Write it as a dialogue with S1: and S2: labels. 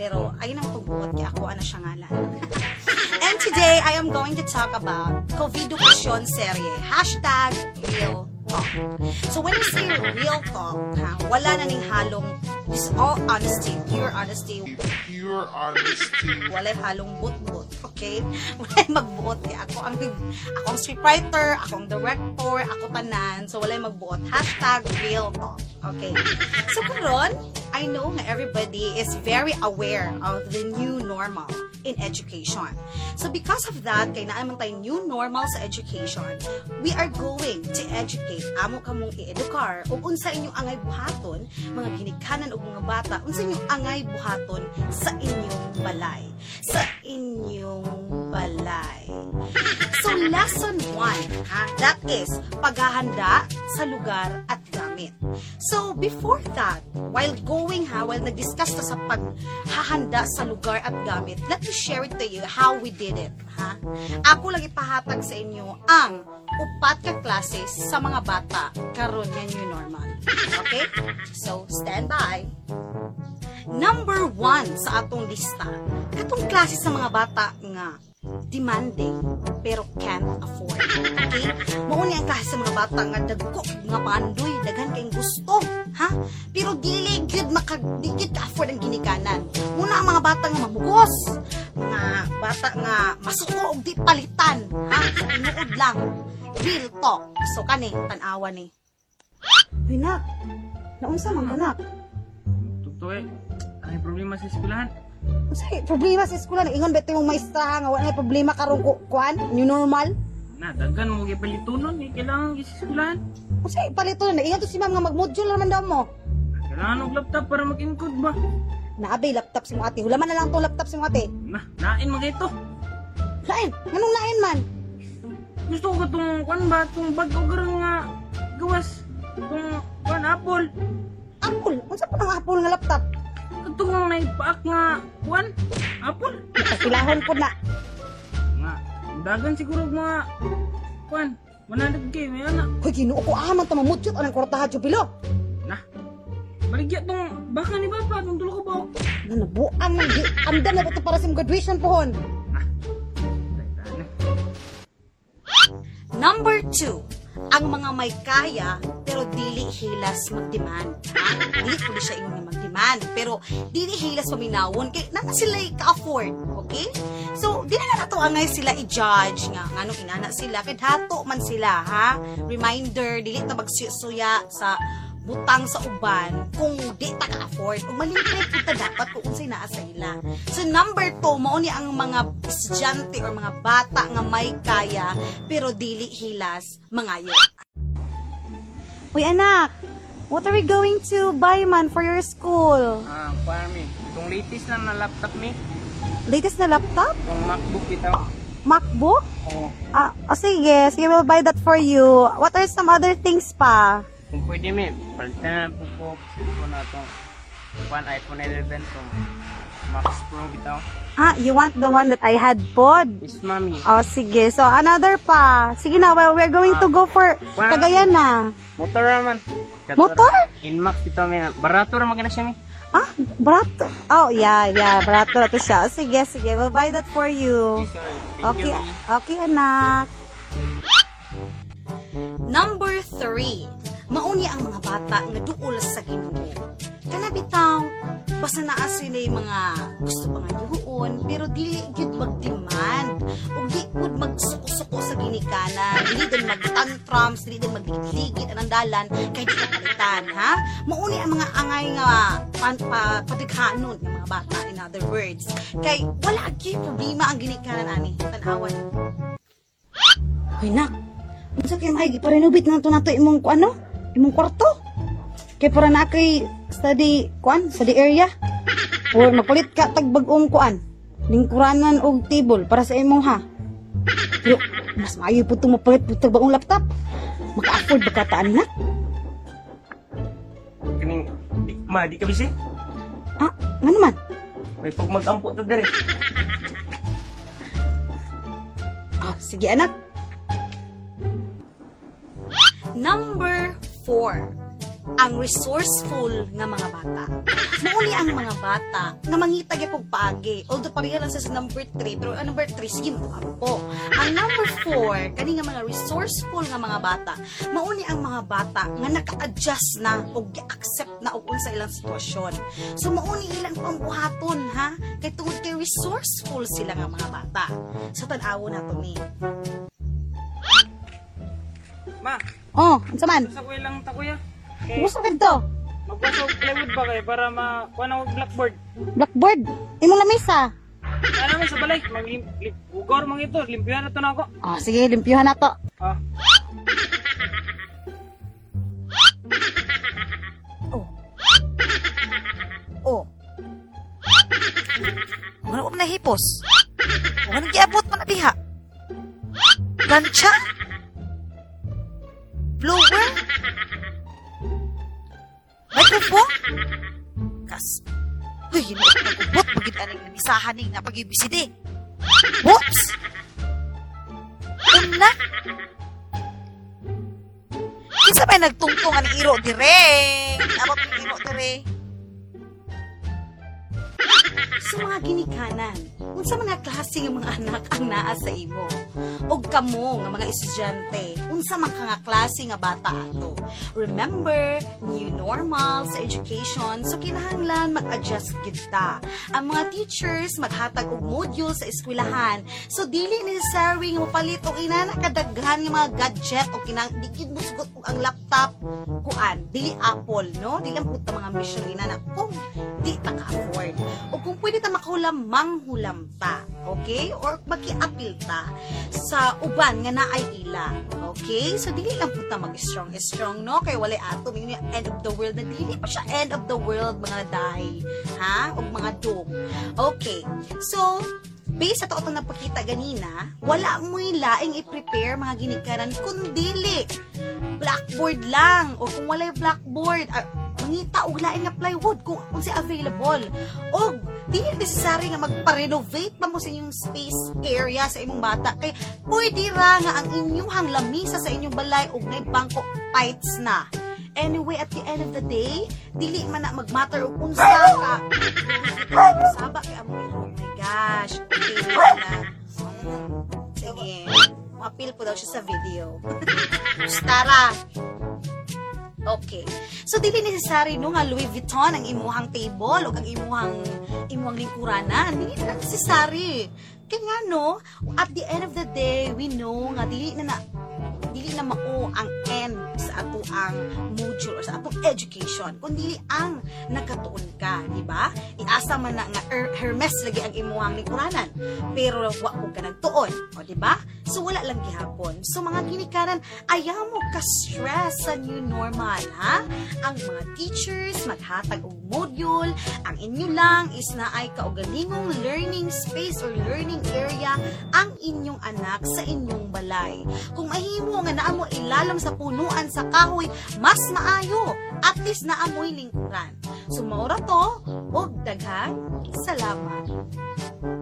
S1: pero ayun ang pagbuot kaya ako, ano siya ngalan. and today, I am going to talk about Covidukasyon serye. Hashtag real talk. So, when you say real talk, ha, wala na ning halong It's all honesty, pure honesty.
S2: pure honesty.
S1: Walay halong but-but, okay? Walay magbuot. Eh. Ako ang, ako ang scriptwriter, ako ang director, ako tanan. So, walay magbuot. Hashtag real talk. Okay? So, karon, I know everybody is very aware of the new normal in education. So, because of that, kay naamang tayo new normal sa education, we are going to educate amo kamong i-edukar o unsa inyong angay buhaton, mga ginikanan o mga bata, unsa inyong angay buhaton sa inyong balay. Sa inyong balay. So, lesson 1, ha, that is paghahanda sa lugar at gamit. So, before that, while going ha, while nag-discuss ta sa paghahanda sa lugar at gamit, let me share it to you how we did it. Ha? Ako lang ipahatag sa inyo ang upat ka klase sa mga bata karon nga new normal. Okay? So, stand by. Number one sa atong lista, katong klase sa mga bata nga demanding pero can't afford. Okay? Mao ni ang klase sa mga bata nga dagko nga pandoy, daghan kayong gusto, ha? Pero dili gyud makadigid ka afford ang ginikanan. Muna ang mga bata nga mamugos, mga bata nga masuko og di palitan, ha? Tinuod lang. Real talk. So kani tan-awa ni. Hinak. Naunsa man
S3: eh. Ano yung problema sa eskwelahan?
S1: Say, problema sa eskwela na ingon beto yung maestra nga wala problema karong ku- kuan, new normal.
S3: Na, daghan mo gipalitunon eh. Kailangan sa eskwelahan.
S1: Kasi palito na ingon to si ma'am nga mag-module naman daw mo.
S3: Kailangan og laptop para mag-encode ba?
S1: Naabay laptop si mo ate. Hulaman na lang tong laptop si mo ate.
S3: Na, nain mga ito.
S1: Lain, nganong lain man?
S3: Gusto ko itong, kwan ba, itong bag o garang nga gawas. Itong, kwan, apple.
S1: Apple, unsa pa ng apple nga laptop?
S3: Ito nga naipaak nga, kwan, apple.
S1: Kilahon po na.
S3: Nga, dagan siguro mga, kwan, 100k, may anak.
S1: Hoy, ginuo ko aman ta mamudjot anang kwartaha jubilo.
S3: Na, baligya itong baka ni Papa, itong tulo ko ba?
S1: Na nabuang man gi amdan na ba to para sa graduation pohon. Number two, ang mga may kaya pero dili hilas mag-demand. Ha? Dili ko siya ingon nga mag-demand pero dili hilas paminawon kay nana sila ka-afford, okay? So, dili na nato angay sila i-judge nga ngano inana sila kay hato man sila, ha? Reminder, dili ta magsuya sa butang sa uban kung di ta ka-afford o malingkit kita dapat kung unsay naa sa ila. So number two, mao ni ang mga estudyante or mga bata nga may kaya pero dili hilas mangayo. Uy anak, what are we going to buy man for your school?
S3: Ah, kwan mi. Itong latest lang na laptop mi.
S1: Latest na laptop?
S3: Itong MacBook ito.
S1: MacBook?
S3: Oo.
S1: Ah, oh, sige, sige, we'll buy that for you. What are some other things pa?
S3: Kung pwede mi, palitan na po po na itong one iPhone 11 itong Max Pro bitaw.
S1: Ah, you want the one that I had pod?
S3: Yes, mami.
S1: Oh, sige. So, another pa. Sige na, well, we're going to go for
S3: Wow.
S1: Cagayan na.
S3: Motor naman.
S1: Motor?
S3: Inmax ito mi. Barato ra magana siya mi.
S1: Ah, barato. Oh, yeah, yeah. Barato na to siya. Sige, sige. We'll buy that for you. Okay, okay, anak. Number three. Mauni ang mga bata nga duol sa Ginoo. Kana bitaw, basta naa sila mga gusto pa nga duon, pero dili gyud mag-demand. O di gud magsuko-suko sa ginikanan. Dili din mag-tantrums, dili din magligid anang dalan, kay di kapalitan, ha? Mauni ang mga angay nga pan, pa, padighanon ng mga bata, in other words. Kay wala gyud problema ang ginikanan ani, tanawan. Hoy nak, unsa kay may giparenovate na to nato imong ano? Imong kwarto? Kay para na kay study kuan, study area. Or makulit ka tag bag-ong kuan. Lingkuranan og table para sa imo ha. Pero mas maayo po itong mapalit po tag bagong laptop. Maka-afford ba ka anak?
S3: Kaning, di, ma, di ka busy?
S1: Ah, nga naman.
S3: May pag mag-ampo to dire.
S1: Ah, sige anak. Number four, ang resourceful nga mga bata. Mauli ang mga bata nga mangita gyud og paagi. Although pareha lang sa sa number 3, pero ang number 3 sige mo po. Ang number 4, kani nga mga resourceful nga mga bata. Mauni ang mga bata nga naka-adjust na og accept na og unsa ilang sitwasyon. So mauni ilang pambuhaton ha. Kay tungod kay resourceful sila nga mga bata. So tan-awo na to ni.
S3: Ma,
S1: Oh, unsa man?
S3: sa ko lang takuya. Kay,
S1: Gusto ka to?
S3: magpasok plywood ba kayo para ma, kuha na og blackboard.
S1: Blackboard. Imong lamesa.
S3: Ano naman sa balay, mag lim, lim, ugor mang ito, limpyuhan na to na ako.
S1: Ah, sige, limpyuhan na to.
S3: Ah,
S1: Oh. Oh. Ano ko na hipos? Ano giabot mo na diha? Plancha? Blower? Microphone? Kas. Uy, yun ako nag-ubot. Bagit anong nanisahan ng napag-ibisidi. Whoops! Una? Kinsa may nagtungtong ang iro dire? Amot ang iro dire. Sa mga ginikanan, unsa mga klase ng mga anak ang naa sa imo? Og kamo nga mga estudyante, unsa man ka nga klase nga bata ato? Remember, new normal sa education, so kinahanglan mag-adjust kita. Ang mga teachers maghatag og module sa eskwelahan, so dili necessary nga mapalit og inana kadaghan nga mga gadget o kinang di gid mo sugot og ang laptop kuan dili apple no? Dili ang puta mga mission inana kung di ta ka-afford o kung pwede ta makahulam manghulam ta okay? Or maki-appeal ta sa uban nga naay ila okay? So dili lang puta mag strong no? Kay wala ato yung end of the world. Na dili pa siya end of the world mga dahi ha? Og mga doom. Okay so based sa to itong napakita ganina, wala mo laing i-prepare mga ginikanan kundili blackboard lang o kung walay blackboard ah, mangita og laing nga plywood kung unsa available. Og dili necessary nga magpa-renovate pa mo sa inyong space area sa imong bata kay pwede ra nga ang inyong lamisa sa inyong balay og nay bangko fights na Anyway, at the end of the day, dili man na magmatter og unsa ka. Saba kay amo. Oh my gosh. Okay, lang. Sige. Mapil po daw siya sa video. Tara. Okay. So dili necessary no nga Louis Vuitton ang imuhang table o ang imuhang imuhang lingkuranan. Dili na necessary. Kaya nga no, at the end of the day, we know nga dili na na dili na mao ang end sa ato ang module or sa atong education kundi ang nakatuon ka di ba iasa man na nga Her- Hermes lagi ang imuhang lingkuranan pero wa ko ka nagtuon o di ba so wala lang gihapon. So mga ginikanan ayaw mo ka stress sa new normal ha? Ang mga teachers maghatag og module. Ang inyo lang is na ay kaugalingong learning space or learning area ang inyong anak sa inyong balay. Kung mahimo nga naamo ilalam sa punuan sa kahoy mas maayo. At least naamoy lingkuran. So maura to. Og daghang salamat